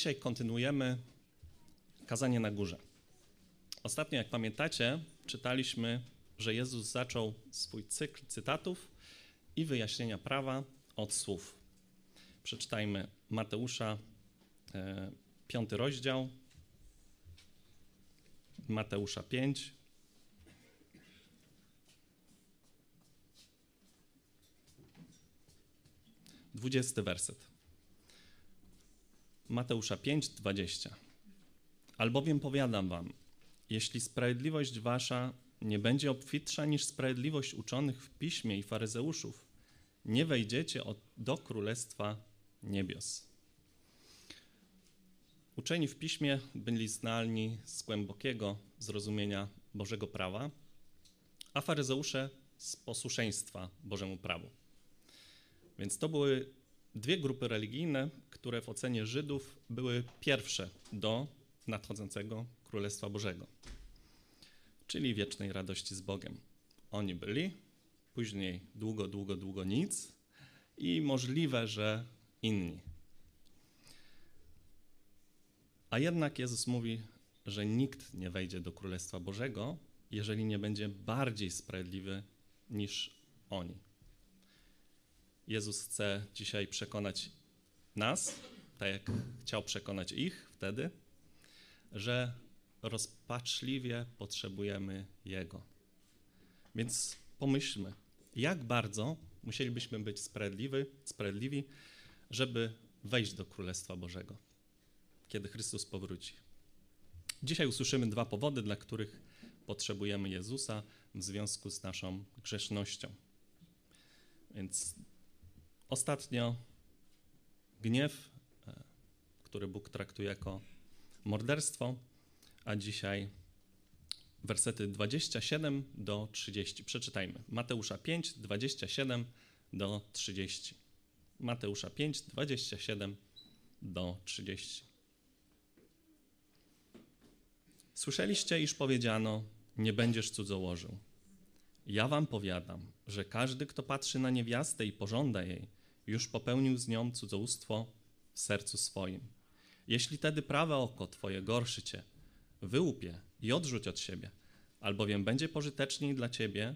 Dzisiaj kontynuujemy kazanie na górze. Ostatnio, jak pamiętacie, czytaliśmy, że Jezus zaczął swój cykl cytatów i wyjaśnienia prawa od słów. Przeczytajmy Mateusza, e, piąty rozdział, Mateusza 5. Dwudziesty werset. Mateusza 5, 20. Albowiem powiadam wam, jeśli sprawiedliwość wasza nie będzie obfitsza niż sprawiedliwość uczonych w piśmie i faryzeuszów, nie wejdziecie do królestwa niebios. Uczeni w piśmie byli znani z głębokiego zrozumienia Bożego prawa, a faryzeusze z posłuszeństwa Bożemu prawu. Więc to były dwie grupy religijne, które w ocenie Żydów były pierwsze do nadchodzącego Królestwa Bożego, czyli wiecznej radości z Bogiem. Oni byli, później długo, długo, długo nic i możliwe, że inni. A jednak Jezus mówi, że nikt nie wejdzie do Królestwa Bożego, jeżeli nie będzie bardziej sprawiedliwy niż oni. Jezus chce dzisiaj przekonać nas, tak jak chciał przekonać ich wtedy, że rozpaczliwie potrzebujemy Jego. Więc pomyślmy, jak bardzo musielibyśmy być sprawiedliwi, sprawiedliwi, żeby wejść do Królestwa Bożego, kiedy Chrystus powróci. Dzisiaj usłyszymy dwa powody, dla których potrzebujemy Jezusa w związku z naszą grzesznością. Więc ostatnio gniew, e, który Bóg traktuje jako morderstwo, a dzisiaj wersety 27 do 30. Przeczytajmy. Mateusza 5, 27 do 30. Mateusza 5, 27 do 30. Słyszeliście, iż powiedziano: Nie będziesz cudzołożył. Ja wam powiadam, że każdy, kto patrzy na niewiastę i pożąda jej, już popełnił z nią cudzołóstwo w sercu swoim. Jeśli tedy prawe oko twoje gorszy cię, wyłupie i odrzuć od siebie, albowiem będzie pożyteczniej dla ciebie,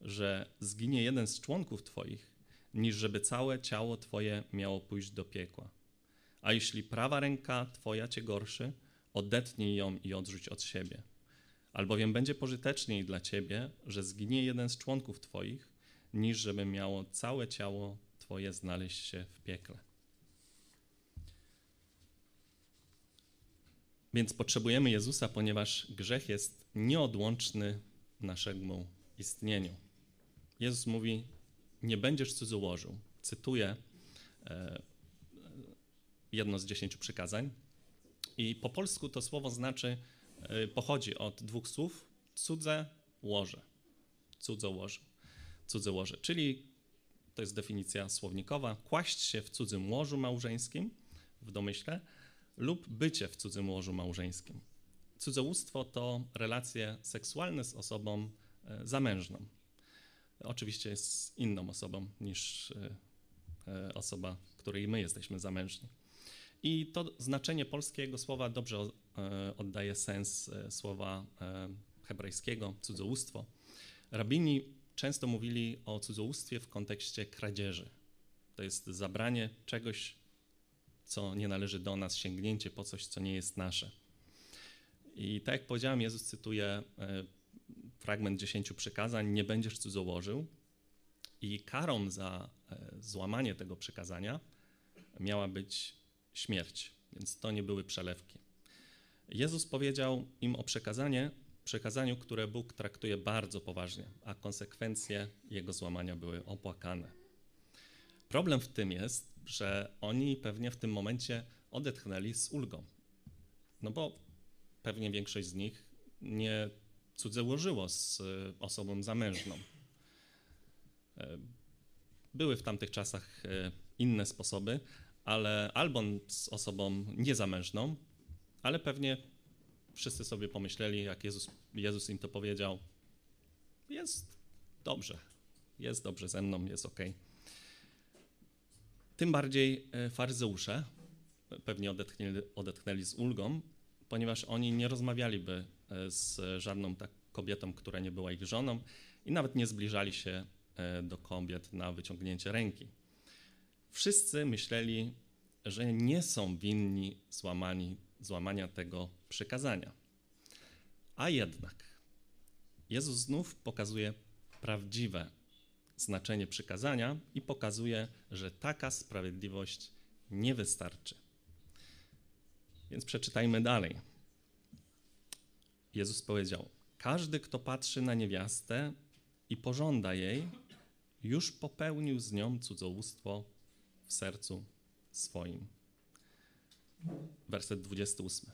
że zginie jeden z członków twoich, niż żeby całe ciało twoje miało pójść do piekła. A jeśli prawa ręka twoja cię gorszy, odetnij ją i odrzuć od siebie. Albowiem będzie pożyteczniej dla ciebie, że zginie jeden z członków twoich, niż żeby miało całe ciało twoje znaleźć się w piekle. Więc potrzebujemy Jezusa, ponieważ grzech jest nieodłączny naszemu istnieniu. Jezus mówi: Nie będziesz cudzołożył. Cytuję e, jedno z dziesięciu przykazań. I po polsku to słowo znaczy, e, pochodzi od dwóch słów: cudze łoże. Cudze łoże. Czyli to jest definicja słownikowa, kłaść się w cudzym łożu małżeńskim, w domyśle, lub bycie w cudzym łożu małżeńskim. Cudzołóstwo to relacje seksualne z osobą e, zamężną. Oczywiście jest inną osobą niż e, e, osoba, której my jesteśmy zamężni. I to znaczenie polskiego słowa dobrze oddaje sens słowa hebrajskiego cudzołóstwo. Rabini często mówili o cudzołóstwie w kontekście kradzieży. To jest zabranie czegoś co nie należy do nas, sięgnięcie po coś, co nie jest nasze. I tak jak powiedziałem, Jezus cytuje e, fragment dziesięciu przykazań, nie będziesz cudzołożył. I karą za e, złamanie tego przykazania miała być śmierć, więc to nie były przelewki. Jezus powiedział im o przekazanie, przekazaniu, które Bóg traktuje bardzo poważnie, a konsekwencje jego złamania były opłakane. Problem w tym jest, że oni pewnie w tym momencie odetchnęli z ulgą. No bo pewnie większość z nich nie cudzołożyło z e, osobą zamężną. E, były w tamtych czasach e, inne sposoby, ale albo z osobą niezamężną, ale pewnie wszyscy sobie pomyśleli, jak Jezus, Jezus im to powiedział, jest dobrze, jest dobrze ze mną, jest ok. Tym bardziej e, faryzeusze pewnie odetchnęli, odetchnęli z ulgą, ponieważ oni nie rozmawialiby e, z żadną tak kobietą, która nie była ich żoną i nawet nie zbliżali się e, do kobiet na wyciągnięcie ręki. Wszyscy myśleli, że nie są winni złamani, złamania tego przykazania. A jednak Jezus znów pokazuje prawdziwe znaczenie przykazania i pokazuje, że taka sprawiedliwość nie wystarczy. Więc przeczytajmy dalej. Jezus powiedział: Każdy, kto patrzy na niewiastę i pożąda jej, już popełnił z nią cudzołóstwo w sercu swoim. Werset 28.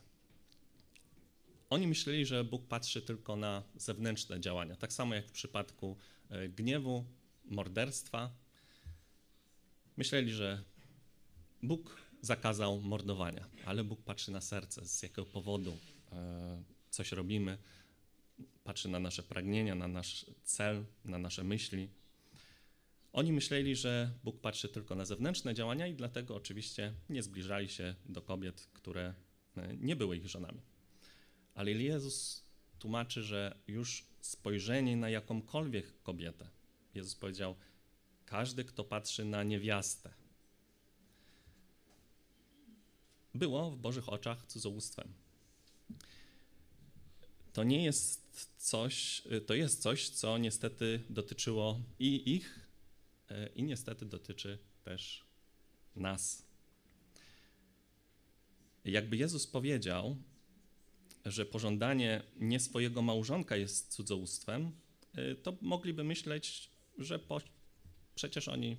Oni myśleli, że Bóg patrzy tylko na zewnętrzne działania, tak samo jak w przypadku e, gniewu, morderstwa. Myśleli, że Bóg zakazał mordowania, ale Bóg patrzy na serce, z jakiego powodu e, coś robimy, patrzy na nasze pragnienia, na nasz cel, na nasze myśli. Oni myśleli, że Bóg patrzy tylko na zewnętrzne działania i dlatego oczywiście nie zbliżali się do kobiet, które e, nie były ich żonami. Ale Jezus tłumaczy, że już spojrzenie na jakąkolwiek kobietę, Jezus powiedział, każdy, kto patrzy na niewiastę, było w Bożych oczach cudzołóstwem. To nie jest coś, to jest coś, co niestety dotyczyło i ich, i niestety dotyczy też nas. Jakby Jezus powiedział, że pożądanie nie swojego małżonka jest cudzołóstwem, e, to mogliby myśleć, że po, przecież oni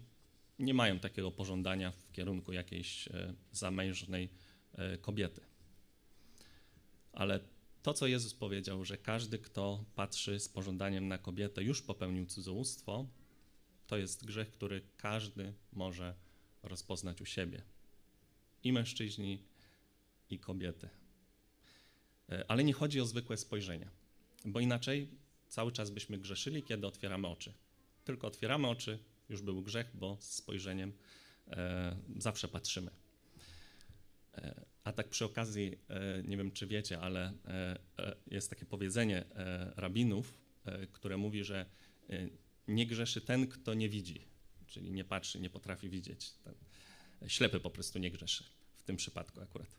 nie mają takiego pożądania w kierunku jakiejś e, zamężnej e, kobiety. Ale to, co Jezus powiedział, że każdy, kto patrzy z pożądaniem na kobietę, już popełnił cudzołóstwo, to jest grzech, który każdy może rozpoznać u siebie. I mężczyźni, i kobiety. E, ale nie chodzi o zwykłe spojrzenie, bo inaczej cały czas byśmy grzeszyli, kiedy otwieramy oczy. Tylko otwieramy oczy, już był grzech, bo z spojrzeniem e, zawsze patrzymy. E, a tak przy okazji, e, nie wiem czy wiecie, ale e, e, jest takie powiedzenie rabinów, które mówi, że nie grzeszy ten, kto nie widzi, czyli nie patrzy, nie potrafi widzieć. Ten ślepy po prostu nie grzeszy w tym przypadku akurat.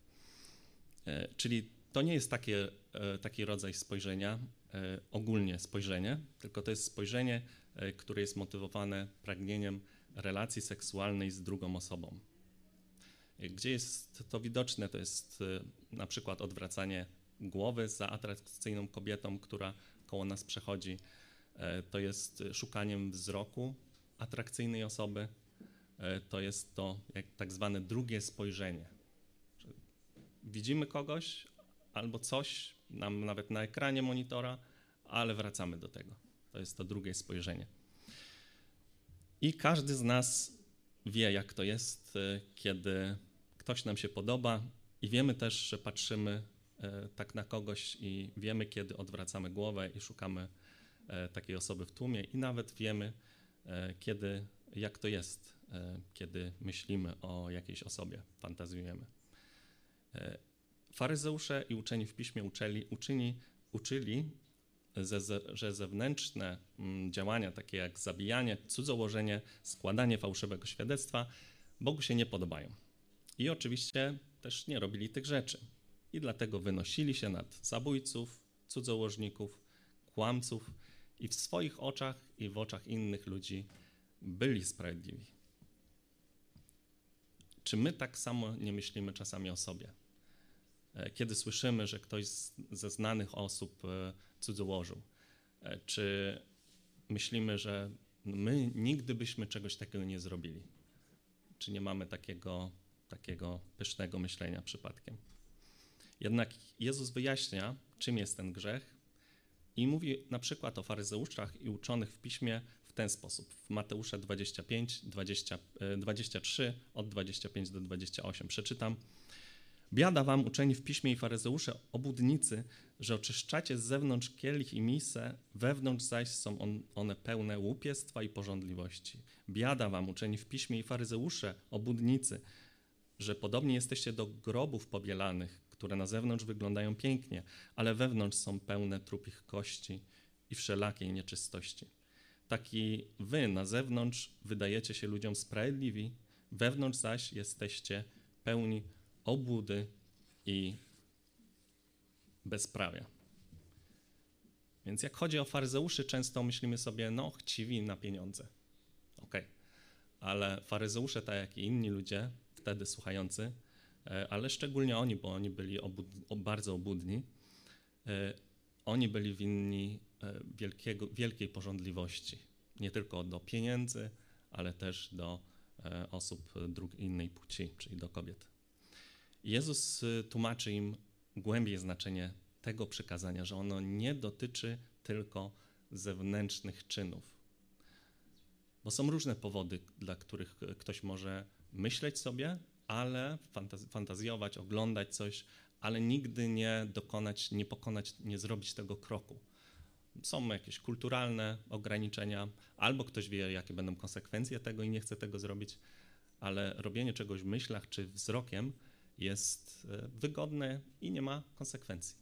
Czyli to nie jest takie, taki rodzaj spojrzenia, ogólnie spojrzenie, tylko to jest spojrzenie, które jest motywowane pragnieniem relacji seksualnej z drugą osobą. Gdzie jest to widoczne, to jest e, na przykład odwracanie głowy za atrakcyjną kobietą, która koło nas przechodzi. E, to jest szukaniem wzroku atrakcyjnej osoby. E, to jest to jak tak zwane drugie spojrzenie. Widzimy kogoś albo coś, nam nawet na ekranie monitora, ale wracamy do tego. To jest to drugie spojrzenie. I każdy z nas wie, jak to jest, kiedy ktoś nam się podoba i wiemy też, że patrzymy e, tak na kogoś i wiemy, kiedy odwracamy głowę i szukamy e, takiej osoby w tłumie i nawet wiemy, e, kiedy, jak to jest, kiedy myślimy o jakiejś osobie, fantazjujemy. Faryzeusze i uczeni w piśmie uczyli, uczyni, uczyli że zewnętrzne mm, działania, takie jak zabijanie, cudzołożenie, składanie fałszywego świadectwa, Bogu się nie podobają. I oczywiście też nie robili tych rzeczy. I dlatego wynosili się nad zabójców, cudzołożników, kłamców i w swoich oczach i w oczach innych ludzi byli sprawiedliwi. Czy my tak samo nie myślimy czasami o sobie? E, kiedy słyszymy, że ktoś ze znanych osób e, cudzołożył, e, czy myślimy, że my nigdy byśmy czegoś takiego nie zrobili? Czy nie mamy takiego takiego pysznego myślenia przypadkiem. Jednak Jezus wyjaśnia, czym jest ten grzech i mówi na przykład o faryzeuszach i uczonych w piśmie w ten sposób. W Mateusza 25, 20, 23, od 25 do 28 przeczytam. Biada wam, uczeni w piśmie i faryzeusze, obudnicy, że oczyszczacie z zewnątrz kielich i misę, wewnątrz zaś są on, one pełne łupiestwa i porządliwości. Biada wam, uczeni w piśmie i faryzeusze, obudnicy, że podobnie jesteście do grobów pobielanych, które na zewnątrz wyglądają pięknie, ale wewnątrz są pełne trupich kości i wszelakiej nieczystości. Taki wy na zewnątrz wydajecie się ludziom sprawiedliwi, wewnątrz zaś jesteście pełni obłudy i bezprawia. Więc jak chodzi o faryzeuszy, często myślimy sobie, no chciwi na pieniądze. Okej, okay. ale faryzeusze, tak jak i inni ludzie, wtedy słuchający, ale szczególnie oni, bo oni byli obud bardzo obudni, e, oni byli winni e, wielkiego, wielkiej porządliwości. Nie tylko do pieniędzy, ale też do osób innej płci, czyli do kobiet. Jezus tłumaczy im głębiej znaczenie tego przykazania, że ono nie dotyczy tylko zewnętrznych czynów. Bo są różne powody, dla których ktoś może myśleć sobie, ale fantaz fantazjować, oglądać coś, ale nigdy nie dokonać, nie pokonać, nie zrobić tego kroku. Są jakieś kulturalne ograniczenia, albo ktoś wie, jakie będą konsekwencje tego i nie chce tego zrobić, ale robienie czegoś w myślach czy wzrokiem jest e, wygodne i nie ma konsekwencji.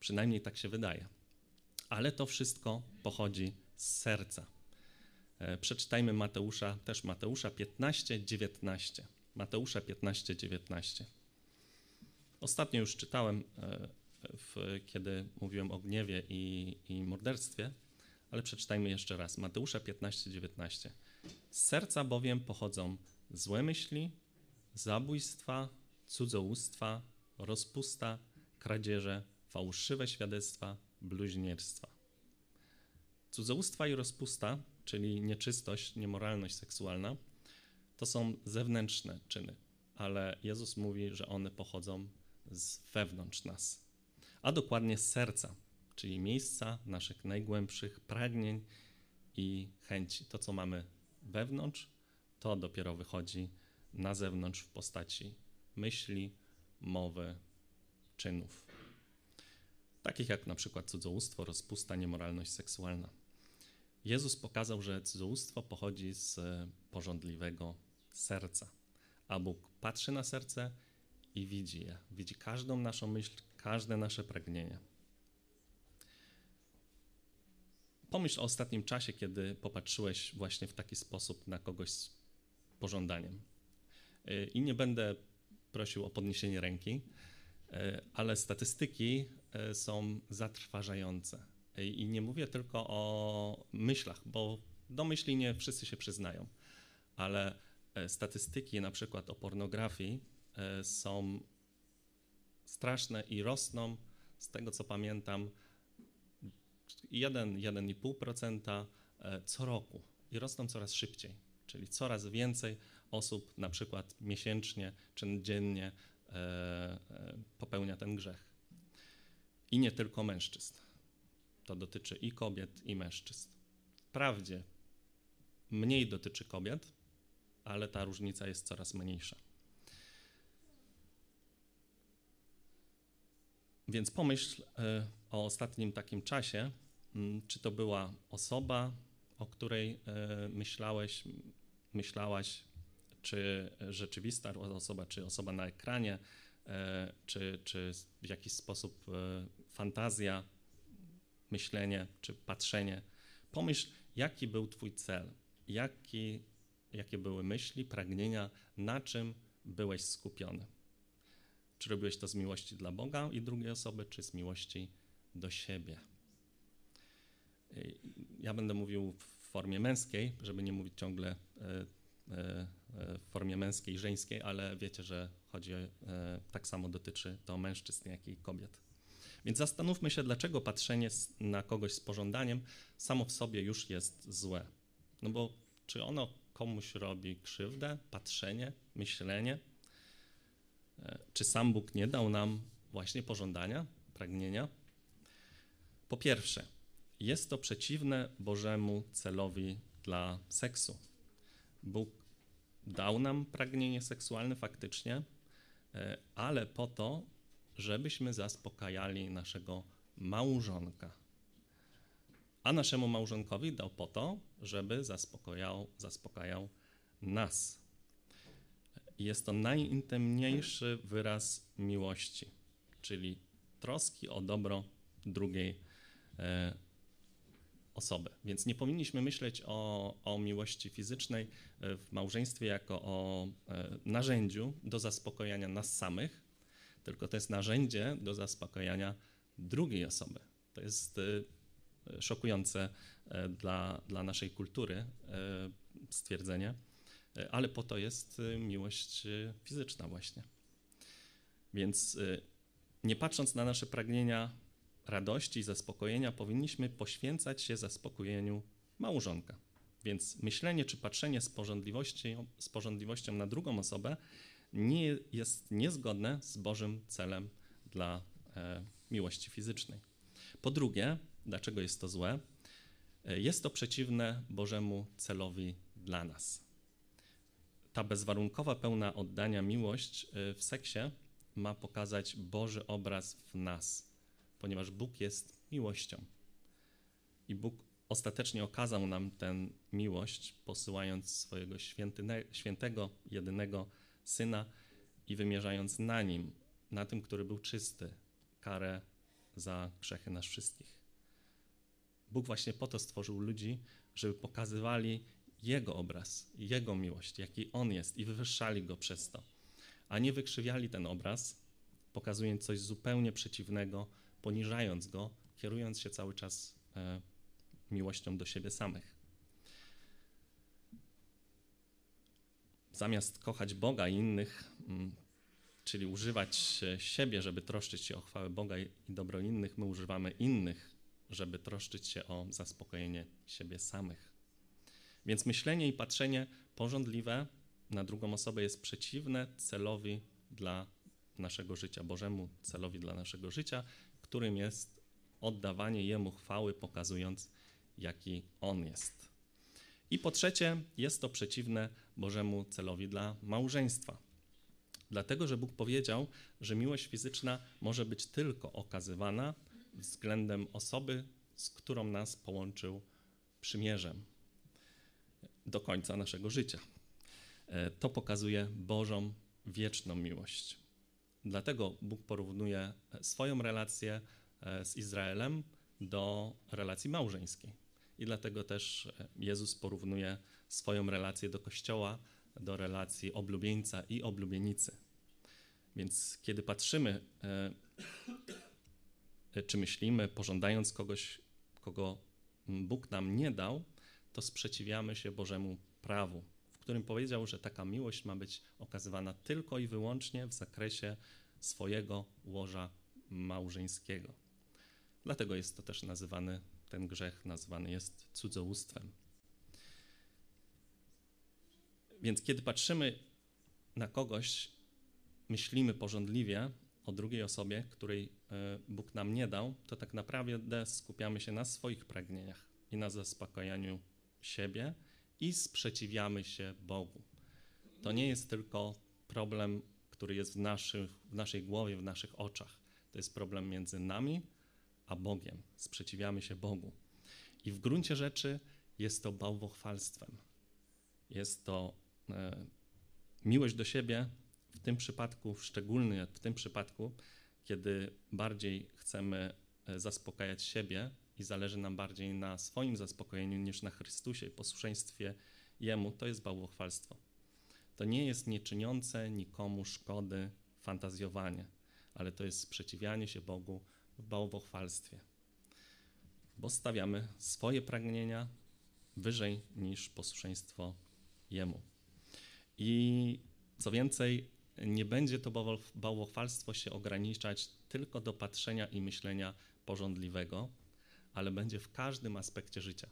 Przynajmniej tak się wydaje. Ale to wszystko pochodzi z serca. E, przeczytajmy Mateusza, też Mateusza 15, 19. Mateusza 15, 19. Ostatnio już czytałem, e, w, kiedy mówiłem o gniewie i, i morderstwie, ale przeczytajmy jeszcze raz. Mateusza 15, 19. Z serca bowiem pochodzą złe myśli, zabójstwa, cudzołóstwa, rozpusta, kradzieże, fałszywe świadectwa, bluźnierstwa. Cudzołóstwa i rozpusta, czyli nieczystość, niemoralność seksualna, to są zewnętrzne czyny, ale Jezus mówi, że one pochodzą z wewnątrz nas, a dokładnie z serca, czyli miejsca naszych najgłębszych pragnień i chęci. To, co mamy wewnątrz, to dopiero wychodzi na zewnątrz w postaci myśli, mowy, czynów. Takich jak na przykład cudzołóstwo, rozpusta, niemoralność seksualna. Jezus pokazał, że cudzołóstwo pochodzi z porządliwego serca, a Bóg patrzy na serce i widzi je. Widzi każdą naszą myśl, każde nasze pragnienie. Pomyśl o ostatnim czasie, kiedy popatrzyłeś właśnie w taki sposób na kogoś z pożądaniem. Y, I nie będę prosił o podniesienie ręki, y, ale statystyki y, są zatrważające. I nie mówię tylko o myślach, bo do myśli nie wszyscy się przyznają, ale statystyki na przykład o pornografii są straszne i rosną, z tego co pamiętam, 1-1,5% co roku i rosną coraz szybciej, czyli coraz więcej osób na przykład miesięcznie czy dziennie e, e, popełnia ten grzech. I nie tylko mężczyzn. To dotyczy i kobiet, i mężczyzn. Wprawdzie mniej dotyczy kobiet, ale ta różnica jest coraz mniejsza. Więc pomyśl e, o ostatnim takim czasie, czy to była osoba, o której myślałeś, myślałaś czy rzeczywista osoba, czy osoba na ekranie, e, czy, czy w jakiś sposób e, fantazja, myślenie, czy patrzenie. Pomyśl, jaki był Twój cel, jaki, jakie były myśli, pragnienia, na czym byłeś skupiony. Czy robiłeś to z miłości dla Boga i drugiej osoby, czy z miłości do siebie? E, ja będę mówił w formie męskiej, żeby nie mówić ciągle w formie męskiej i żeńskiej, ale wiecie, że chodzi, tak samo dotyczy to mężczyzn, jak i kobiet. Więc zastanówmy się, dlaczego patrzenie na kogoś z pożądaniem samo w sobie już jest złe. No bo czy ono komuś robi krzywdę, patrzenie, myślenie? E, czy sam Bóg nie dał nam właśnie pożądania, pragnienia? Po pierwsze, jest to przeciwne Bożemu celowi dla seksu. Bóg dał nam pragnienie seksualne faktycznie, e, ale po to, żebyśmy zaspokajali naszego małżonka. A naszemu małżonkowi dał po to, żeby zaspokajał, zaspokajał nas. jest to najintymniejszy wyraz miłości, czyli troski o dobro drugiej e, osoby. Więc nie powinniśmy myśleć o, o miłości fizycznej e, w małżeństwie jako o e, narzędziu do zaspokojenia nas samych, tylko to jest narzędzie do zaspokojenia drugiej osoby. To jest e, szokujące dla, dla naszej kultury stwierdzenie, ale po to jest miłość fizyczna właśnie. Więc nie patrząc na nasze pragnienia radości i zaspokojenia, powinniśmy poświęcać się zaspokojeniu małżonka. Więc myślenie czy patrzenie z porządliwością, z porządliwością na drugą osobę nie jest niezgodne z Bożym celem dla e, miłości fizycznej. Po drugie, dlaczego jest to złe? E, jest to przeciwne Bożemu celowi dla nas. Ta bezwarunkowa, pełna oddania miłość e, w seksie ma pokazać Boży obraz w nas, ponieważ Bóg jest miłością. I Bóg ostatecznie okazał nam tę miłość, posyłając swojego świętego, jedynego Syna i wymierzając na nim, na tym, który był czysty, karę za grzechy nas wszystkich. Bóg właśnie po to stworzył ludzi, żeby pokazywali Jego obraz, Jego miłość, jaki On jest i wywyższali Go przez to a nie wykrzywiali ten obraz, pokazując coś zupełnie przeciwnego, poniżając go, kierując się cały czas e, miłością do siebie samych. Zamiast kochać Boga i innych, mm, czyli używać siebie, żeby troszczyć się o chwałę Boga i dobro innych, my używamy innych, żeby troszczyć się o zaspokojenie siebie samych. Więc myślenie i patrzenie porządliwe na drugą osobę jest przeciwne celowi dla naszego życia, Bożemu celowi dla naszego życia, którym jest oddawanie Jemu chwały, pokazując, jaki On jest. I po trzecie, jest to przeciwne Bożemu celowi dla małżeństwa. Dlatego, że Bóg powiedział, że miłość fizyczna może być tylko okazywana względem osoby, z którą nas połączył przymierzem do końca naszego życia. E, to pokazuje Bożą wieczną miłość. Dlatego Bóg porównuje swoją relację e, z Izraelem do relacji małżeńskiej. I dlatego też e, Jezus porównuje swoją relację do Kościoła do relacji oblubieńca i oblubienicy. Więc kiedy patrzymy, czy myślimy, pożądając kogoś, kogo Bóg nam nie dał, to sprzeciwiamy się Bożemu prawu, którym powiedział, że taka miłość ma być okazywana tylko i wyłącznie w zakresie swojego łoża małżeńskiego. Dlatego jest to też nazywany, ten grzech nazywany jest cudzołóstwem. Więc kiedy patrzymy na kogoś, myślimy porządliwie o drugiej osobie, której e, Bóg nam nie dał, to tak naprawdę skupiamy się na swoich pragnieniach i na zaspokojaniu siebie i sprzeciwiamy się Bogu. To nie jest tylko problem, który jest w, naszych, w naszej głowie, w naszych oczach. To jest problem między nami a Bogiem. Sprzeciwiamy się Bogu. I w gruncie rzeczy jest to bałwochwalstwem. Jest to e, miłość do siebie, w tym przypadku, szczególnie w tym przypadku, kiedy bardziej chcemy e, zaspokajać siebie i zależy nam bardziej na swoim zaspokojeniu niż na Chrystusie i posłuszeństwie Jemu, to jest bałwochwalstwo. To nie jest nieczyniące nikomu szkody fantazjowanie, ale to jest sprzeciwianie się Bogu w bałwochwalstwie. Bo stawiamy swoje pragnienia wyżej niż posłuszeństwo Jemu. I co więcej, nie będzie to bałwochwalstwo się ograniczać tylko do patrzenia i myślenia porządliwego, ale będzie w każdym aspekcie życia.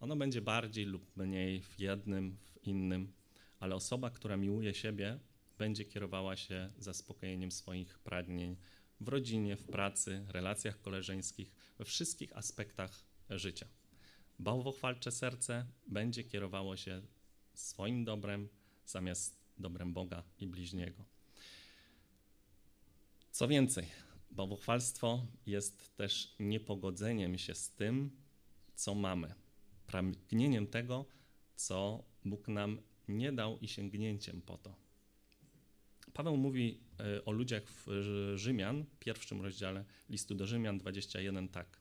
Ono będzie bardziej lub mniej w jednym, w innym, ale osoba, która miłuje siebie, będzie kierowała się zaspokojeniem swoich pragnień w rodzinie, w pracy, relacjach koleżeńskich, we wszystkich aspektach życia. Bałwochwalcze serce będzie kierowało się swoim dobrem zamiast dobrem Boga i bliźniego. Co więcej, Bałwochwalstwo jest też niepogodzeniem się z tym, co mamy, pragnieniem tego, co Bóg nam nie dał i sięgnięciem po to. Paweł mówi o ludziach w Rzymian, pierwszym rozdziale listu do Rzymian 21 tak.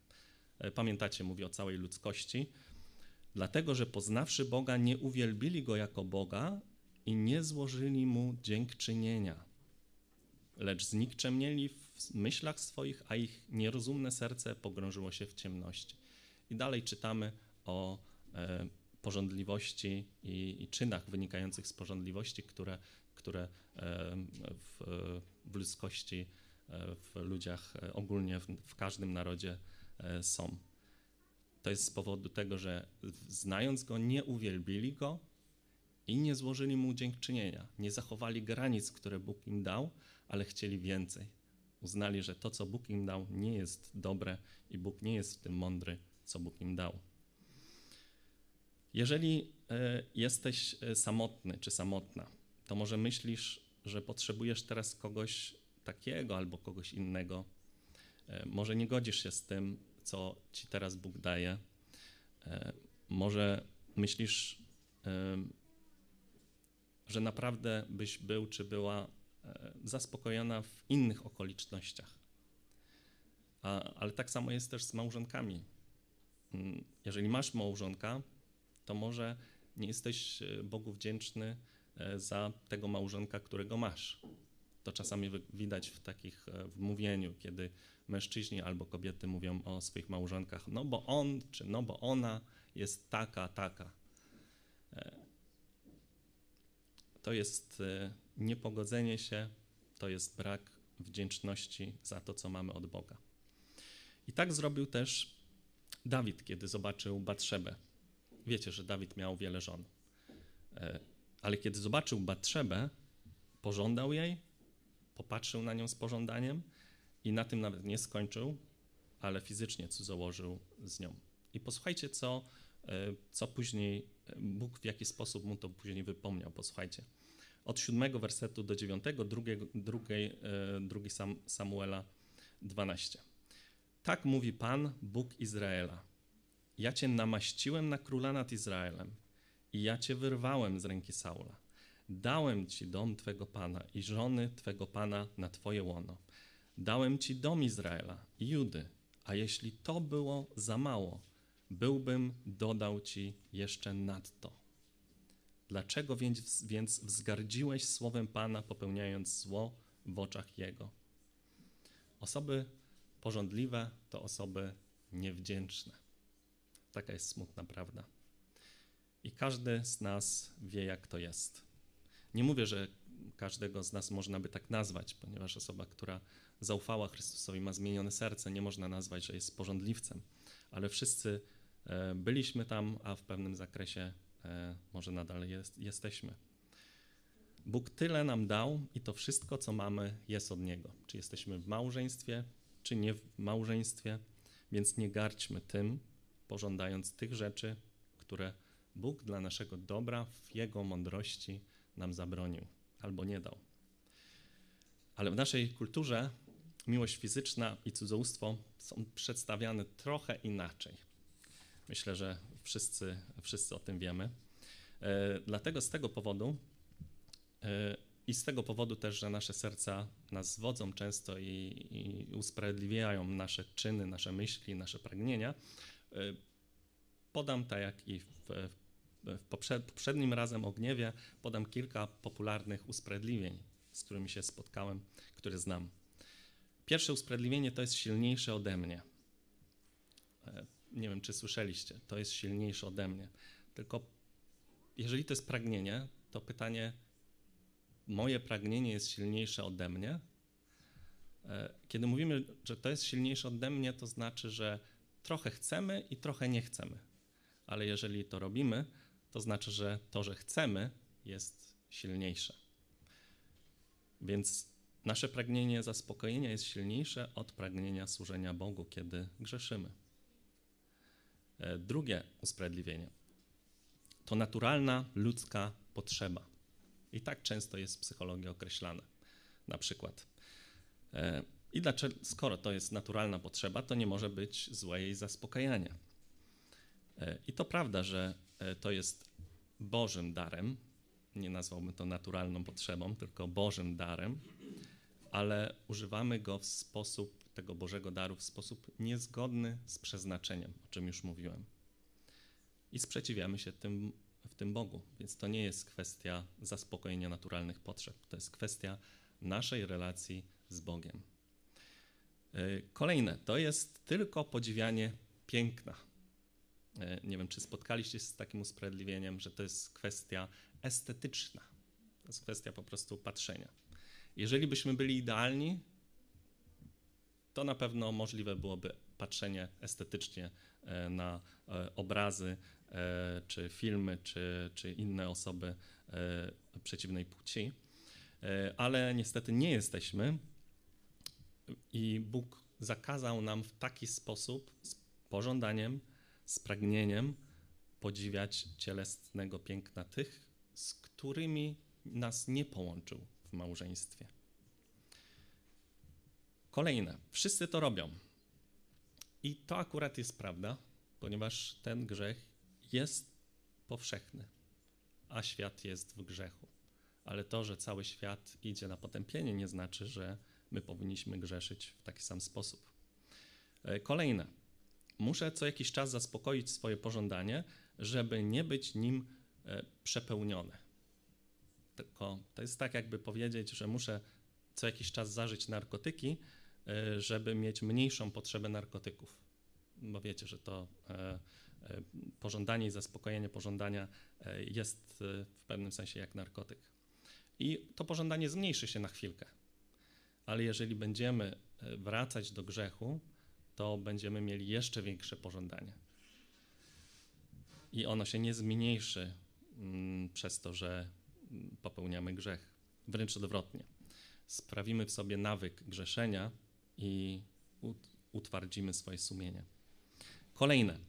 Pamiętacie, mówi o całej ludzkości. Dlatego, że poznawszy Boga, nie uwielbili Go jako Boga i nie złożyli Mu dziękczynienia, lecz znikczemnieli w myślach swoich, a ich nierozumne serce pogrążyło się w ciemności. I dalej czytamy o e, porządliwości i, i, czynach wynikających z porządliwości, które, które e, w, w ludzkości, e, w ludziach e, ogólnie, w, w każdym narodzie są. To jest z powodu tego, że znając Go, nie uwielbili Go i nie złożyli Mu dziękczynienia. Nie zachowali granic, które Bóg im dał, ale chcieli więcej. Uznali, że to, co Bóg im dał, nie jest dobre i Bóg nie jest w tym mądry, co Bóg im dał. Jeżeli e, jesteś e, samotny czy samotna, to może myślisz, że potrzebujesz teraz kogoś takiego albo kogoś innego. E, może nie godzisz się z tym, co ci teraz Bóg daje. Może myślisz, że naprawdę byś był czy była zaspokojona w innych okolicznościach. A, ale tak samo jest też z małżonkami. Mm, jeżeli masz małżonka, to może nie jesteś e, Bogu wdzięczny e, za tego małżonka, którego masz. To czasami widać w takich e, w mówieniu, kiedy mężczyźni albo kobiety mówią o swoich małżonkach, no bo on czy no bo ona jest taka, taka. To jest niepogodzenie się, to jest brak wdzięczności za to, co mamy od Boga. I tak zrobił też Dawid, kiedy zobaczył Batrzebę. Wiecie, że Dawid miał wiele żon. E, ale kiedy zobaczył Batrzebę, pożądał jej, popatrzył na nią z pożądaniem i na tym nawet nie skończył, ale fizycznie założył z nią. I posłuchajcie, co, e, co później Bóg w jaki sposób mu to później wypomniał. Posłuchajcie. Od siódmego wersetu do dziewiątego, drugiej, drugiej, drugi Samuela 12. Tak mówi Pan, Bóg Izraela. Ja cię namaściłem na króla nad Izraelem i ja cię wyrwałem z ręki Saula. Dałem ci dom twego pana i żony twego pana na twoje łono. Dałem ci dom Izraela i Judy, a jeśli to było za mało, byłbym dodał ci jeszcze nadto. Dlaczego więc, więc wzgardziłeś słowem Pana, popełniając zło w oczach Jego? Osoby Porządliwe to osoby niewdzięczne. Taka jest smutna prawda. I każdy z nas wie, jak to jest. Nie mówię, że każdego z nas można by tak nazwać, ponieważ osoba, która zaufała Chrystusowi, ma zmienione serce, nie można nazwać, że jest porządliwcem, ale wszyscy byliśmy tam, a w pewnym zakresie e, może nadal jest, jesteśmy. Bóg tyle nam dał i to wszystko, co mamy, jest od Niego. Czy jesteśmy w małżeństwie, czy nie w małżeństwie, więc nie garćmy tym, pożądając tych rzeczy, które Bóg dla naszego dobra w Jego mądrości nam zabronił albo nie dał. Ale w naszej kulturze miłość fizyczna i cudzołóstwo są przedstawiane trochę inaczej. Myślę, że wszyscy, wszyscy o tym wiemy. E, dlatego z tego powodu e, i z tego powodu też, że nasze serca nas zwodzą często i, i usprawiedliwiają nasze czyny, nasze myśli, nasze pragnienia, y, podam tak jak i w, w poprzed, poprzednim razem o gniewie, podam kilka popularnych usprawiedliwień, z którymi się spotkałem, które znam. Pierwsze usprawiedliwienie to jest silniejsze ode mnie. Nie wiem, czy słyszeliście, to jest silniejsze ode mnie. Tylko jeżeli to jest pragnienie, to pytanie, moje pragnienie jest silniejsze ode mnie. E, kiedy mówimy, że to jest silniejsze ode mnie, to znaczy, że trochę chcemy i trochę nie chcemy. Ale jeżeli to robimy, to znaczy, że to, że chcemy, jest silniejsze. Więc nasze pragnienie zaspokojenia jest silniejsze od pragnienia służenia Bogu, kiedy grzeszymy. E, drugie usprawiedliwienie to naturalna ludzka potrzeba. I tak często jest w psychologii określane. Na przykład. E, I dlaczego, skoro to jest naturalna potrzeba, to nie może być złe jej zaspokajania. E, I to prawda, że e, to jest Bożym darem, nie nazwałbym to naturalną potrzebą, tylko Bożym darem, ale używamy go w sposób, tego Bożego daru, w sposób niezgodny z przeznaczeniem, o czym już mówiłem. I sprzeciwiamy się tym, w tym Bogu. Więc to nie jest kwestia zaspokojenia naturalnych potrzeb, to jest kwestia naszej relacji z Bogiem. E, kolejne to jest tylko podziwianie piękna. E, nie wiem, czy spotkaliście się z takim usprawiedliwieniem, że to jest kwestia estetyczna. To jest kwestia po prostu patrzenia. Jeżeli byśmy byli idealni, to na pewno możliwe byłoby patrzenie estetycznie e, na obrazy, czy filmy, czy, czy inne osoby przeciwnej płci, ale niestety nie jesteśmy i Bóg zakazał nam w taki sposób, z pożądaniem, z pragnieniem podziwiać cielesnego piękna tych, z którymi nas nie połączył w małżeństwie. Kolejne. Wszyscy to robią. I to akurat jest prawda, ponieważ ten grzech jest powszechny, a świat jest w grzechu. Ale to, że cały świat idzie na potępienie, nie znaczy, że my powinniśmy grzeszyć w taki sam sposób. E, kolejne. Muszę co jakiś czas zaspokoić swoje pożądanie, żeby nie być nim e, przepełniony. Tylko to jest tak, jakby powiedzieć, że muszę co jakiś czas zażyć narkotyki, żeby mieć mniejszą potrzebę narkotyków. Bo wiecie, że to pożądanie i zaspokojenie pożądania jest w pewnym sensie jak narkotyk. I to pożądanie zmniejszy się na chwilkę, ale jeżeli będziemy e, wracać do grzechu, to będziemy mieli jeszcze większe pożądanie. I ono się nie zmniejszy mm, przez to, że mm, popełniamy grzech. Wręcz odwrotnie. Sprawimy w sobie nawyk grzeszenia i utwardzimy swoje sumienie. Kolejne.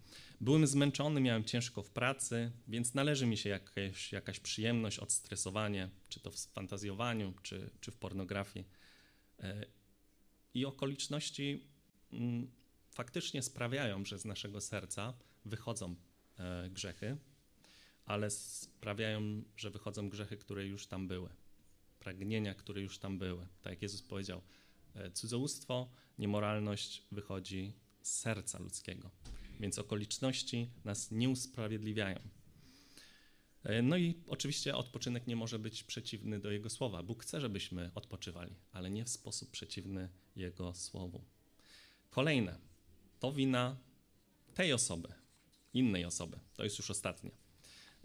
Byłem zmęczony, miałem ciężko w pracy, więc należy mi się jakaś, jakaś przyjemność, odstresowanie, czy to w fantazjowaniu, czy, czy w pornografii. E, I okoliczności mm, faktycznie sprawiają, że z naszego serca wychodzą e, grzechy, ale sprawiają, że wychodzą grzechy, które już tam były, pragnienia, które już tam były. Tak jak Jezus powiedział, cudzołóstwo, niemoralność wychodzi z serca ludzkiego, więc okoliczności nas nie usprawiedliwiają. E, no i oczywiście odpoczynek nie może być przeciwny do Jego słowa. Bóg chce, żebyśmy odpoczywali, ale nie w sposób przeciwny Jego słowu. Kolejne to wina tej osoby, innej osoby. To jest już ostatnie.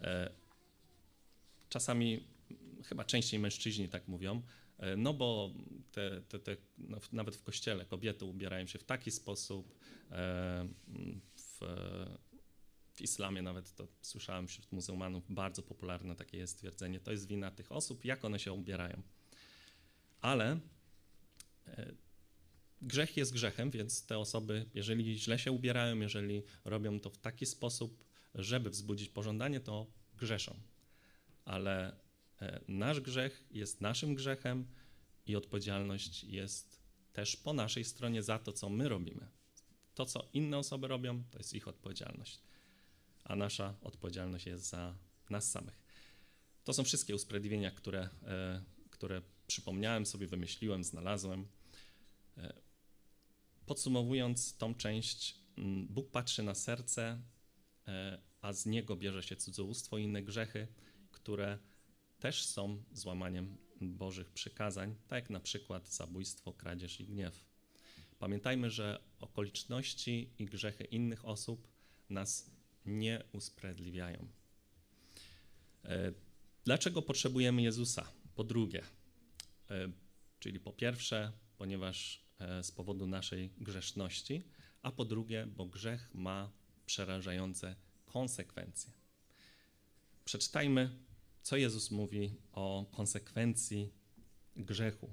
E, czasami, chyba częściej mężczyźni tak mówią, e, no bo te, te, te, no nawet w kościele kobiety ubierają się w taki sposób, w, w islamie nawet to słyszałem wśród muzułmanów, bardzo popularne takie jest stwierdzenie, to jest wina tych osób, jak one się ubierają. Ale e, grzech jest grzechem, więc te osoby, jeżeli źle się ubierają, jeżeli robią to w taki sposób, żeby wzbudzić pożądanie, to grzeszą. Ale e, nasz grzech jest naszym grzechem i odpowiedzialność jest też po naszej stronie za to, co my robimy. To, co inne osoby robią, to jest ich odpowiedzialność a nasza odpowiedzialność jest za nas samych. To są wszystkie usprawiedliwienia, które, e, które przypomniałem sobie, wymyśliłem, znalazłem. E, podsumowując tą część, Bóg patrzy na serce, e, a z niego bierze się cudzołóstwo i inne grzechy, które też są złamaniem Bożych przykazań, tak jak na przykład zabójstwo, kradzież i gniew. Pamiętajmy, że okoliczności i grzechy innych osób nas nie usprawiedliwiają. E, dlaczego potrzebujemy Jezusa? Po drugie, e, czyli po pierwsze, ponieważ e, z powodu naszej grzeszności, a po drugie, bo grzech ma przerażające konsekwencje. Przeczytajmy, co Jezus mówi o konsekwencji grzechu,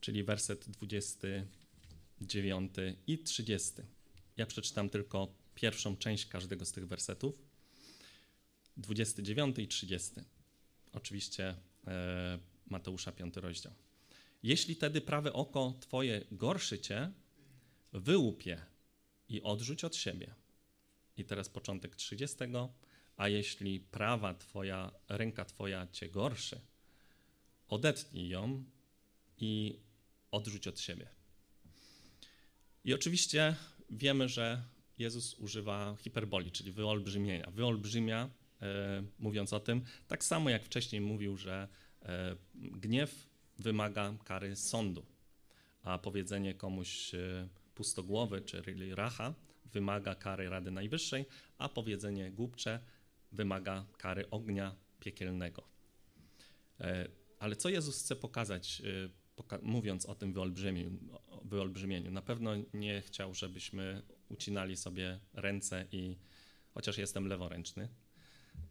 czyli werset 29 i 30. Ja przeczytam tylko pierwszą część każdego z tych wersetów, 29 i 30. Oczywiście e, Mateusza 5 rozdział. Jeśli tedy prawe oko twoje gorszy cię, wyłup i odrzuć od siebie. I teraz początek 30. A jeśli prawa twoja, ręka twoja cię gorszy, odetnij ją i odrzuć od siebie. I oczywiście wiemy, że Jezus używa hiperboli, czyli wyolbrzymienia. Wyolbrzymia, e, mówiąc o tym, tak samo jak wcześniej mówił, że e, gniew wymaga kary sądu, a powiedzenie komuś e, pustogłowy, czyli racha, wymaga kary Rady Najwyższej, a powiedzenie głupcze wymaga kary ognia piekielnego. E, ale co Jezus chce pokazać, e, mówiąc o tym wyolbrzymieniu, wyolbrzymieniu? Na pewno nie chciał, żebyśmy ucinali sobie ręce i chociaż jestem leworęczny,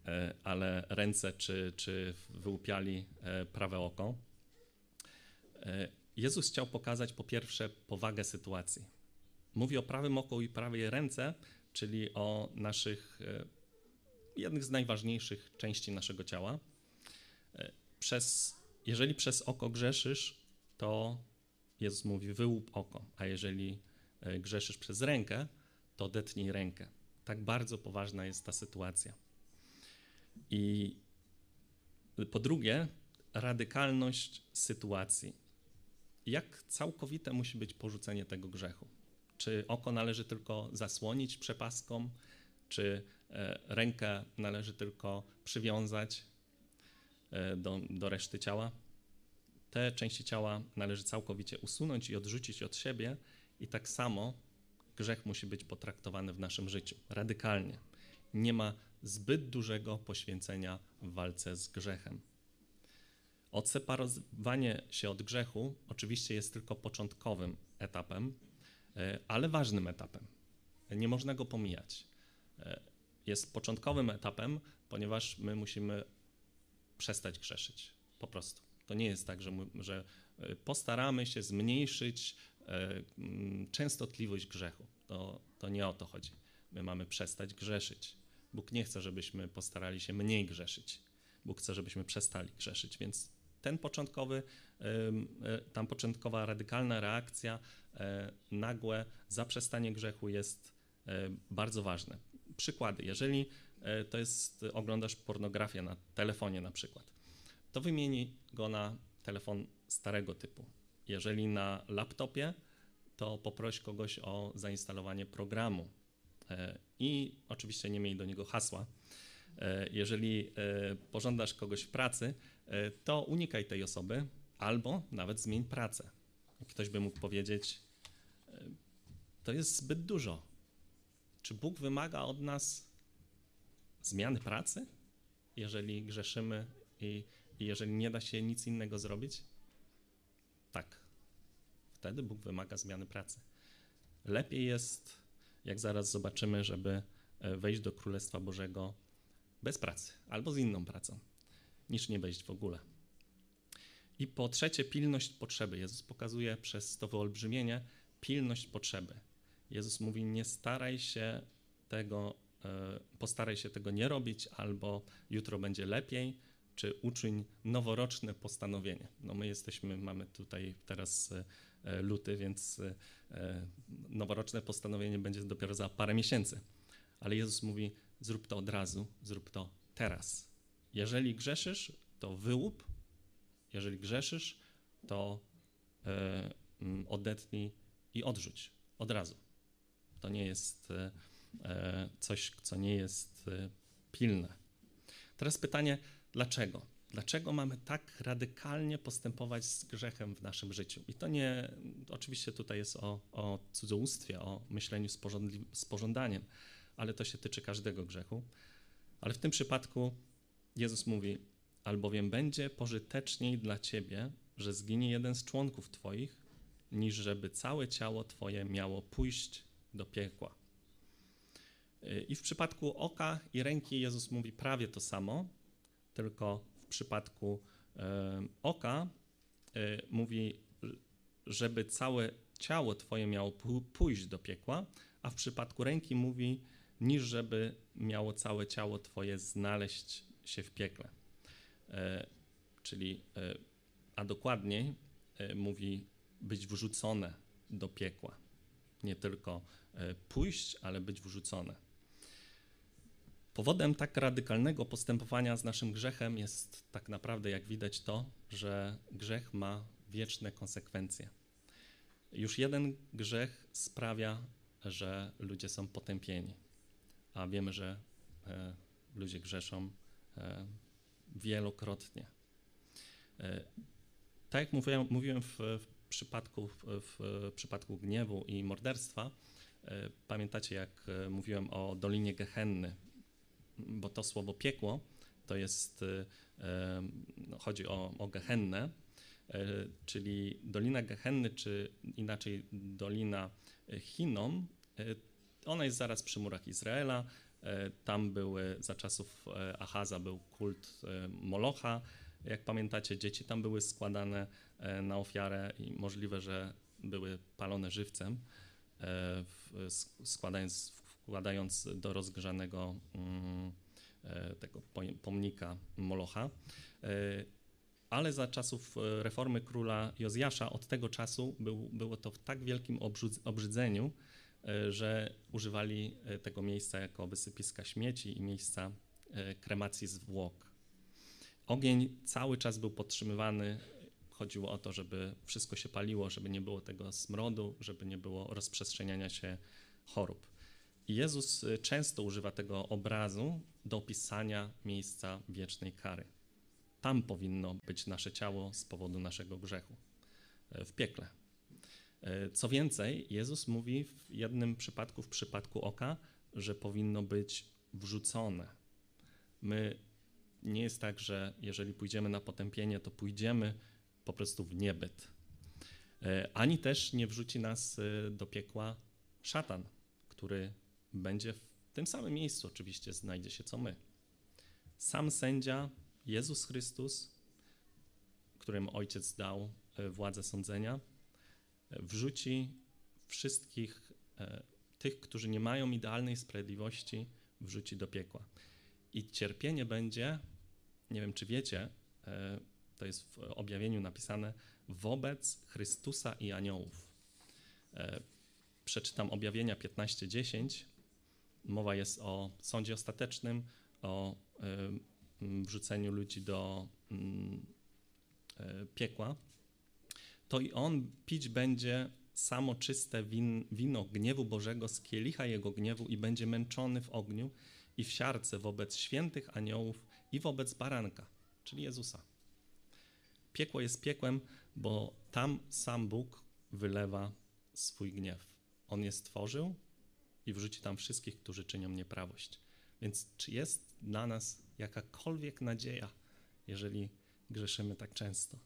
e, ale ręce czy, czy wyłupiali prawe oko. Jezus chciał pokazać po pierwsze powagę sytuacji. Mówi o prawym oku i prawej ręce, czyli o naszych jednych z najważniejszych części naszego ciała. E, przez, jeżeli przez oko grzeszysz, to Jezus mówi wyłup oko, a jeżeli e, grzeszysz przez rękę, to detnij rękę. Tak bardzo poważna jest ta sytuacja. I po drugie, radykalność sytuacji. Jak całkowite musi być porzucenie tego grzechu? Czy oko należy tylko zasłonić przepaską, czy E, rękę należy tylko przywiązać e, do, do reszty ciała. Te części ciała należy całkowicie usunąć i odrzucić od siebie, i tak samo grzech musi być potraktowany w naszym życiu radykalnie. Nie ma zbyt dużego poświęcenia w walce z grzechem. Odseparowanie się od grzechu oczywiście jest tylko początkowym etapem, e, ale ważnym etapem. Nie można go pomijać jest początkowym etapem, ponieważ my musimy przestać grzeszyć. Po prostu. To nie jest tak, że, że e, postaramy się zmniejszyć e, częstotliwość grzechu. To, to nie o to chodzi. My mamy przestać grzeszyć. Bóg nie chce, żebyśmy postarali się mniej grzeszyć. Bóg chce, żebyśmy przestali grzeszyć, więc ten początkowy, e, tam początkowa radykalna reakcja, nagłe zaprzestanie grzechu jest bardzo ważne przykłady. Jeżeli e, to jest, oglądasz pornografię na telefonie na przykład, to wymieni go na telefon starego typu. Jeżeli na laptopie, to poproś kogoś o zainstalowanie programu e, i oczywiście nie miej do niego hasła. E, jeżeli pożądasz kogoś w pracy, to unikaj tej osoby albo nawet zmień pracę. Ktoś by mógł powiedzieć, to jest zbyt dużo. Czy Bóg wymaga od nas zmiany pracy, jeżeli grzeszymy i, i jeżeli nie da się nic innego zrobić? Tak. Wtedy Bóg wymaga zmiany pracy. Lepiej jest, jak zaraz zobaczymy, żeby e, wejść do Królestwa Bożego bez pracy albo z inną pracą, niż nie wejść w ogóle. I po trzecie, pilność potrzeby. Jezus pokazuje przez to wyolbrzymienie pilność potrzeby. Jezus mówi: Nie staraj się tego, e, postaraj się tego nie robić, albo jutro będzie lepiej, czy uczyń noworoczne postanowienie. No my jesteśmy, mamy tutaj teraz e, luty, więc e, noworoczne postanowienie będzie dopiero za parę miesięcy. Ale Jezus mówi: zrób to od razu, zrób to teraz. Jeżeli grzeszysz, to wyłup. Jeżeli grzeszysz, to odetnij i odrzuć od razu. To nie jest e, e, coś, co nie jest e, pilne. Teraz pytanie, dlaczego? Dlaczego mamy tak radykalnie postępować z grzechem w naszym życiu? I to nie, oczywiście tutaj jest o, o cudzołóstwie, o myśleniu z, z pożądaniem, ale to się tyczy każdego grzechu. Ale w tym przypadku Jezus mówi, albowiem będzie pożyteczniej dla ciebie, że zginie jeden z członków twoich, niż żeby całe ciało twoje miało pójść do piekła. Y, I w przypadku oka i ręki Jezus mówi prawie to samo, tylko w przypadku y, oka y, mówi, żeby całe ciało Twoje miało pójść do piekła, a w przypadku ręki mówi, niż żeby miało całe ciało Twoje znaleźć się w piekle. Czyli, a dokładniej mówi, być wrzucone do piekła. Nie tylko E, pójść, ale być wrzucone. Powodem tak radykalnego postępowania z naszym grzechem jest tak naprawdę, jak widać, to, że grzech ma wieczne konsekwencje. Już jeden grzech sprawia, że ludzie są potępieni, a wiemy, że e, ludzie grzeszą e, wielokrotnie. E, tak jak mówiłem, mówiłem w, w, przypadku, w, w przypadku gniewu i morderstwa, e, pamiętacie, jak e, mówiłem o Dolinie Gehenny, bo to słowo piekło to jest, e, no, chodzi o, o Gehennę, e, czyli Dolina Gehenny, czy inaczej Dolina Chinom, e, ona jest zaraz przy murach Izraela. Tam były, za czasów Achaza był kult Molocha. Jak pamiętacie, dzieci tam były składane na ofiarę i możliwe, że były palone żywcem, składając, wkładając do rozgrzanego mm, tego pomnika Molocha ale za czasów e, reformy króla Jozjasza od tego czasu był, było to w tak wielkim obrzydzeniu, e, że używali e, tego miejsca jako wysypiska śmieci i miejsca kremacji zwłok. Ogień cały czas był podtrzymywany. Chodziło o to, żeby wszystko się paliło, żeby nie było tego smrodu, żeby nie było rozprzestrzeniania się chorób. I Jezus często używa tego obrazu do opisania miejsca wiecznej kary. Tam powinno być nasze ciało z powodu naszego grzechu e, w piekle. E, co więcej, Jezus mówi w jednym przypadku, w przypadku oka, że powinno być wrzucone. My nie jest tak, że jeżeli pójdziemy na potępienie, to pójdziemy po prostu w niebyt. E, ani też nie wrzuci nas do piekła szatan, który będzie w tym samym miejscu, oczywiście znajdzie się co my. Sam sędzia Jezus Chrystus, którym Ojciec dał e, władzę sądzenia, e, wrzuci wszystkich e, tych, którzy nie mają idealnej sprawiedliwości, wrzuci do piekła. I cierpienie będzie, nie wiem czy wiecie, to jest w objawieniu napisane, wobec Chrystusa i aniołów. Przeczytam objawienia 15:10. Mowa jest o sądzie ostatecznym, o Mm, wrzuceniu ludzi do mm, e, piekła, to i on pić będzie samo czyste win, wino gniewu Bożego z kielicha jego gniewu i będzie męczony w ogniu i w siarce wobec świętych aniołów i wobec baranka, czyli Jezusa. Piekło jest piekłem, bo tam sam Bóg wylewa swój gniew. On je stworzył i wrzuci tam wszystkich, którzy czynią nieprawość. Więc czy jest dla nas jakakolwiek nadzieja, jeżeli grzeszymy tak często?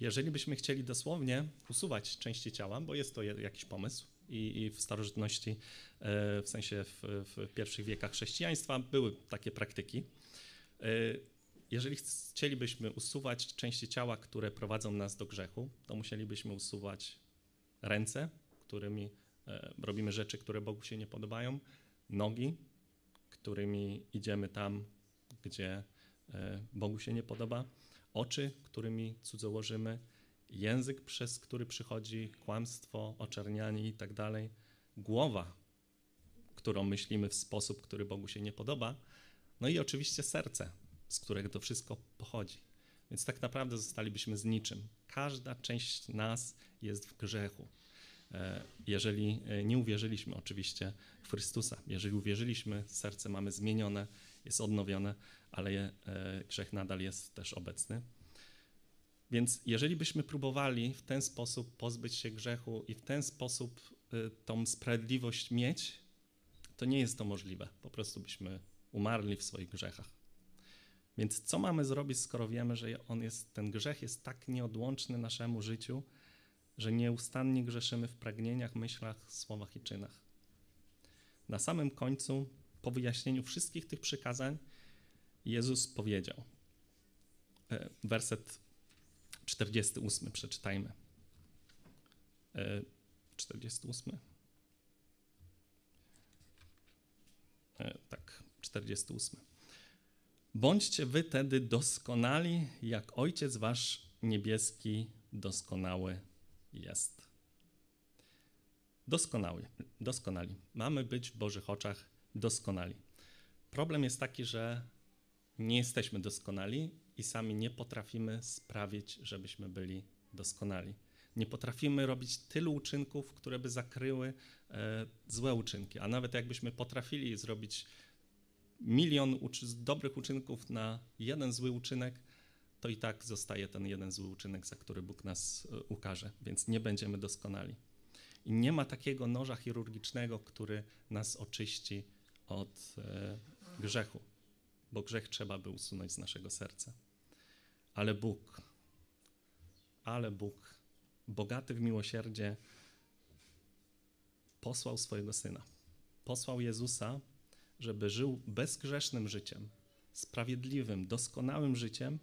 Jeżeli byśmy chcieli dosłownie usuwać części ciała, bo jest to jakiś pomysł, i, i w starożytności, e, w sensie w, w, pierwszych wiekach chrześcijaństwa, były takie praktyki. E, jeżeli chcielibyśmy usuwać części ciała, które prowadzą nas do grzechu, to musielibyśmy usuwać ręce, którymi e, robimy rzeczy, które Bogu się nie podobają, nogi, którymi idziemy tam, gdzie Bogu się nie podoba, oczy, którymi cudzołożymy, język, przez który przychodzi kłamstwo, oczernianie i tak dalej, głowa, którą myślimy w sposób, który Bogu się nie podoba, no i oczywiście serce, z którego to wszystko pochodzi. Więc tak naprawdę zostalibyśmy z niczym. Każda część nas jest w grzechu. E, jeżeli e, nie uwierzyliśmy oczywiście w Chrystusa, jeżeli uwierzyliśmy, serce mamy zmienione, jest odnowione, ale e, grzech nadal jest też obecny. Więc jeżeli byśmy próbowali w ten sposób pozbyć się grzechu i w ten sposób tą sprawiedliwość mieć, to nie jest to możliwe. Po prostu byśmy umarli w swoich grzechach. Więc co mamy zrobić, skoro wiemy, że on jest, ten grzech jest tak nieodłączny naszemu życiu, że nieustannie grzeszymy w pragnieniach, myślach, słowach i czynach. Na samym końcu, po wyjaśnieniu wszystkich tych przykazań, Jezus powiedział. E, werset 48 przeczytajmy. 48. E, e, tak, 48. Bądźcie wy tedy doskonali, jak Ojciec Wasz niebieski doskonały jest. Doskonały, doskonali. Mamy być w Bożych oczach doskonali. Problem jest taki, że nie jesteśmy doskonali i sami nie potrafimy sprawić, żebyśmy byli doskonali. Nie potrafimy robić tylu uczynków, które by zakryły e, złe uczynki. A nawet jakbyśmy potrafili zrobić milion uczy dobrych uczynków na jeden zły uczynek, to i tak zostaje ten jeden zły uczynek, za który Bóg nas e, ukaże, więc nie będziemy doskonali. I nie ma takiego noża chirurgicznego, który nas oczyści od e, grzechu, bo grzech trzeba by usunąć z naszego serca. Ale Bóg, ale Bóg, bogaty w miłosierdzie, posłał swojego syna. Posłał Jezusa, żeby żył bezgrzesznym życiem, sprawiedliwym, doskonałym życiem,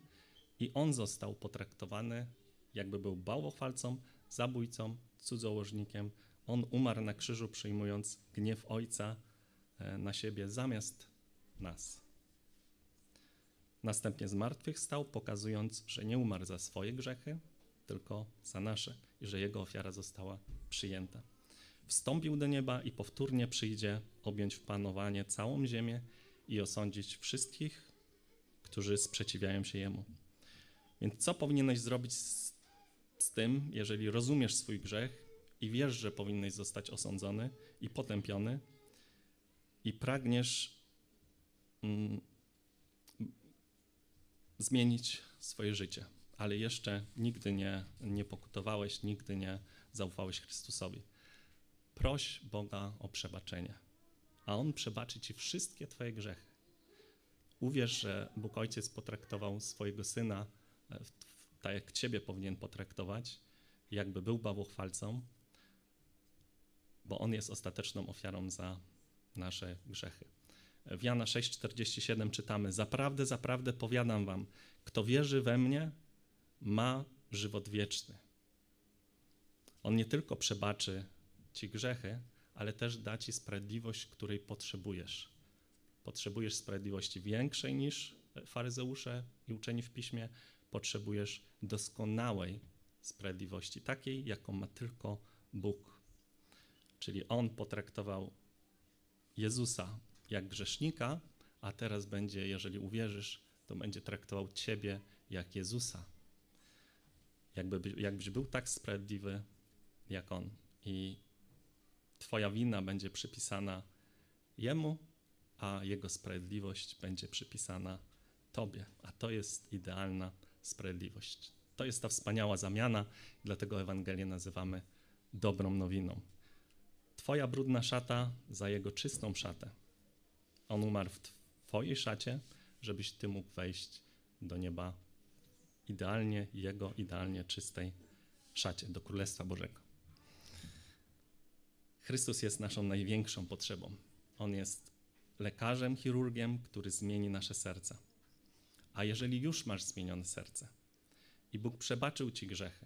i on został potraktowany, jakby był bałwochwalcą, zabójcą, cudzołożnikiem. On umarł na krzyżu, przyjmując gniew Ojca e, na siebie zamiast nas. Następnie zmartwychwstał, pokazując, że nie umarł za swoje grzechy, tylko za nasze i że jego ofiara została przyjęta. Wstąpił do nieba i powtórnie przyjdzie objąć w panowanie całą ziemię i osądzić wszystkich, którzy sprzeciwiają się jemu. Więc co powinieneś zrobić z, z tym, jeżeli rozumiesz swój grzech i wiesz, że powinieneś zostać osądzony i potępiony i pragniesz mm, zmienić swoje życie, ale jeszcze nigdy nie, nie pokutowałeś, nigdy nie zaufałeś Chrystusowi. Proś Boga o przebaczenie, a On przebaczy ci wszystkie Twoje grzechy. Uwierz, że Bóg Ojciec potraktował swojego Syna tak jak Ciebie powinien potraktować, jakby był bałwochwalcą, bo On jest ostateczną ofiarą za nasze grzechy. W Jana 6,47 czytamy: Zaprawdę, zaprawdę powiadam Wam, kto wierzy we mnie, ma żywot wieczny. On nie tylko przebaczy Ci grzechy, ale też da Ci sprawiedliwość, której potrzebujesz. Potrzebujesz sprawiedliwości większej niż faryzeusze i uczeni w piśmie, potrzebujesz doskonałej sprawiedliwości, takiej, jaką ma tylko Bóg. Czyli On potraktował Jezusa jak grzesznika, a teraz będzie, jeżeli uwierzysz, to będzie traktował Ciebie jak Jezusa. Jakby, jakbyś był tak sprawiedliwy jak On. I Twoja wina będzie przypisana Jemu, a Jego sprawiedliwość będzie przypisana Tobie. A to jest idealna sprawiedliwość. To jest ta wspaniała zamiana, dlatego Ewangelię nazywamy dobrą nowiną. Twoja brudna szata za jego czystą szatę. On umarł w Twojej szacie, żebyś Ty mógł wejść do nieba idealnie, Jego idealnie czystej szacie, do Królestwa Bożego. Chrystus jest naszą największą potrzebą. On jest lekarzem, chirurgiem, który zmieni nasze serca. A jeżeli już masz zmienione serce i Bóg przebaczył ci grzechy,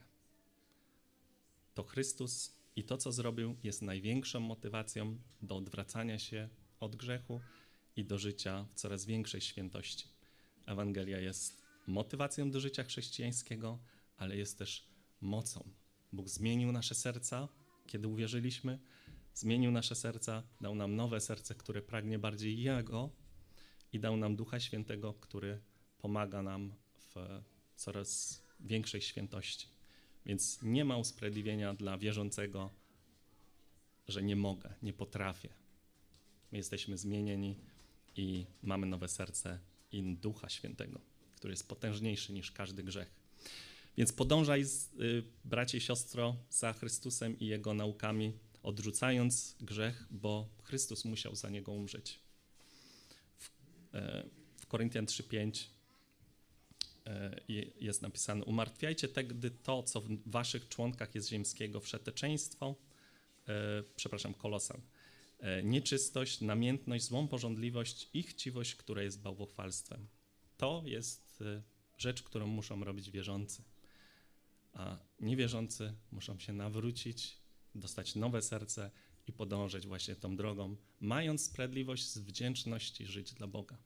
to Chrystus i to, co zrobił, jest największą motywacją do odwracania się od grzechu i do życia w coraz większej świętości. Ewangelia jest motywacją do życia chrześcijańskiego, ale jest też mocą. Bóg zmienił nasze serca, kiedy uwierzyliśmy, zmienił nasze serca, dał nam nowe serce, które pragnie bardziej Jego i dał nam Ducha Świętego, który pomaga nam w coraz większej świętości. Więc nie ma usprawiedliwienia dla wierzącego, że nie mogę, nie potrafię. My jesteśmy zmienieni i mamy nowe serce i Ducha Świętego, który jest potężniejszy niż każdy grzech. Więc podążaj, y, bracie i siostro, za Chrystusem i Jego naukami, odrzucając grzech, bo Chrystus musiał za niego umrzeć. W, e, w Koryntian 3,5 E, jest napisane: Umartwiajcie tedy to, co w waszych członkach jest ziemskiego, wszeteczeństwo, e, przepraszam, kolosan, nieczystość, namiętność, złą porządliwość i chciwość, która jest bałwochwalstwem. To jest rzecz, którą muszą robić wierzący. A niewierzący muszą się nawrócić, dostać nowe serce i podążać właśnie tą drogą, mając sprawiedliwość z wdzięczności żyć dla Boga.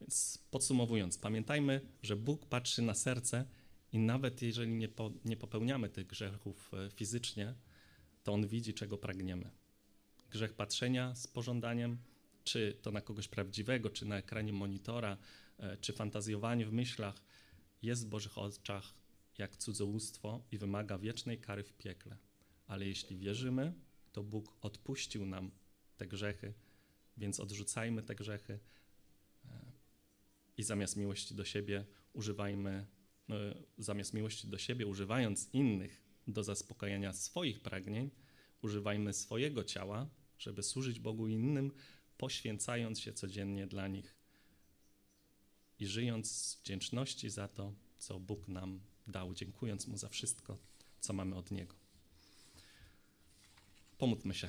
Więc podsumowując, pamiętajmy, że Bóg patrzy na serce i nawet jeżeli nie, po, nie popełniamy tych grzechów e, fizycznie, to On widzi, czego pragniemy. Grzech patrzenia z pożądaniem czy to na kogoś prawdziwego, czy na ekranie monitora, e, czy fantazjowanie w myślach, jest w Bożych oczach jak cudzołóstwo i wymaga wiecznej kary w piekle. Ale jeśli wierzymy, to Bóg odpuścił nam te grzechy, więc odrzucajmy te grzechy e, i zamiast miłości do siebie używajmy, no, zamiast miłości do siebie, używając innych do zaspokajania swoich pragnień, używajmy swojego ciała, żeby służyć Bogu innym, poświęcając się codziennie dla nich i żyjąc z wdzięczności za to, co Bóg nam dał, dziękując Mu za wszystko, co mamy od Niego. Pomódlmy się.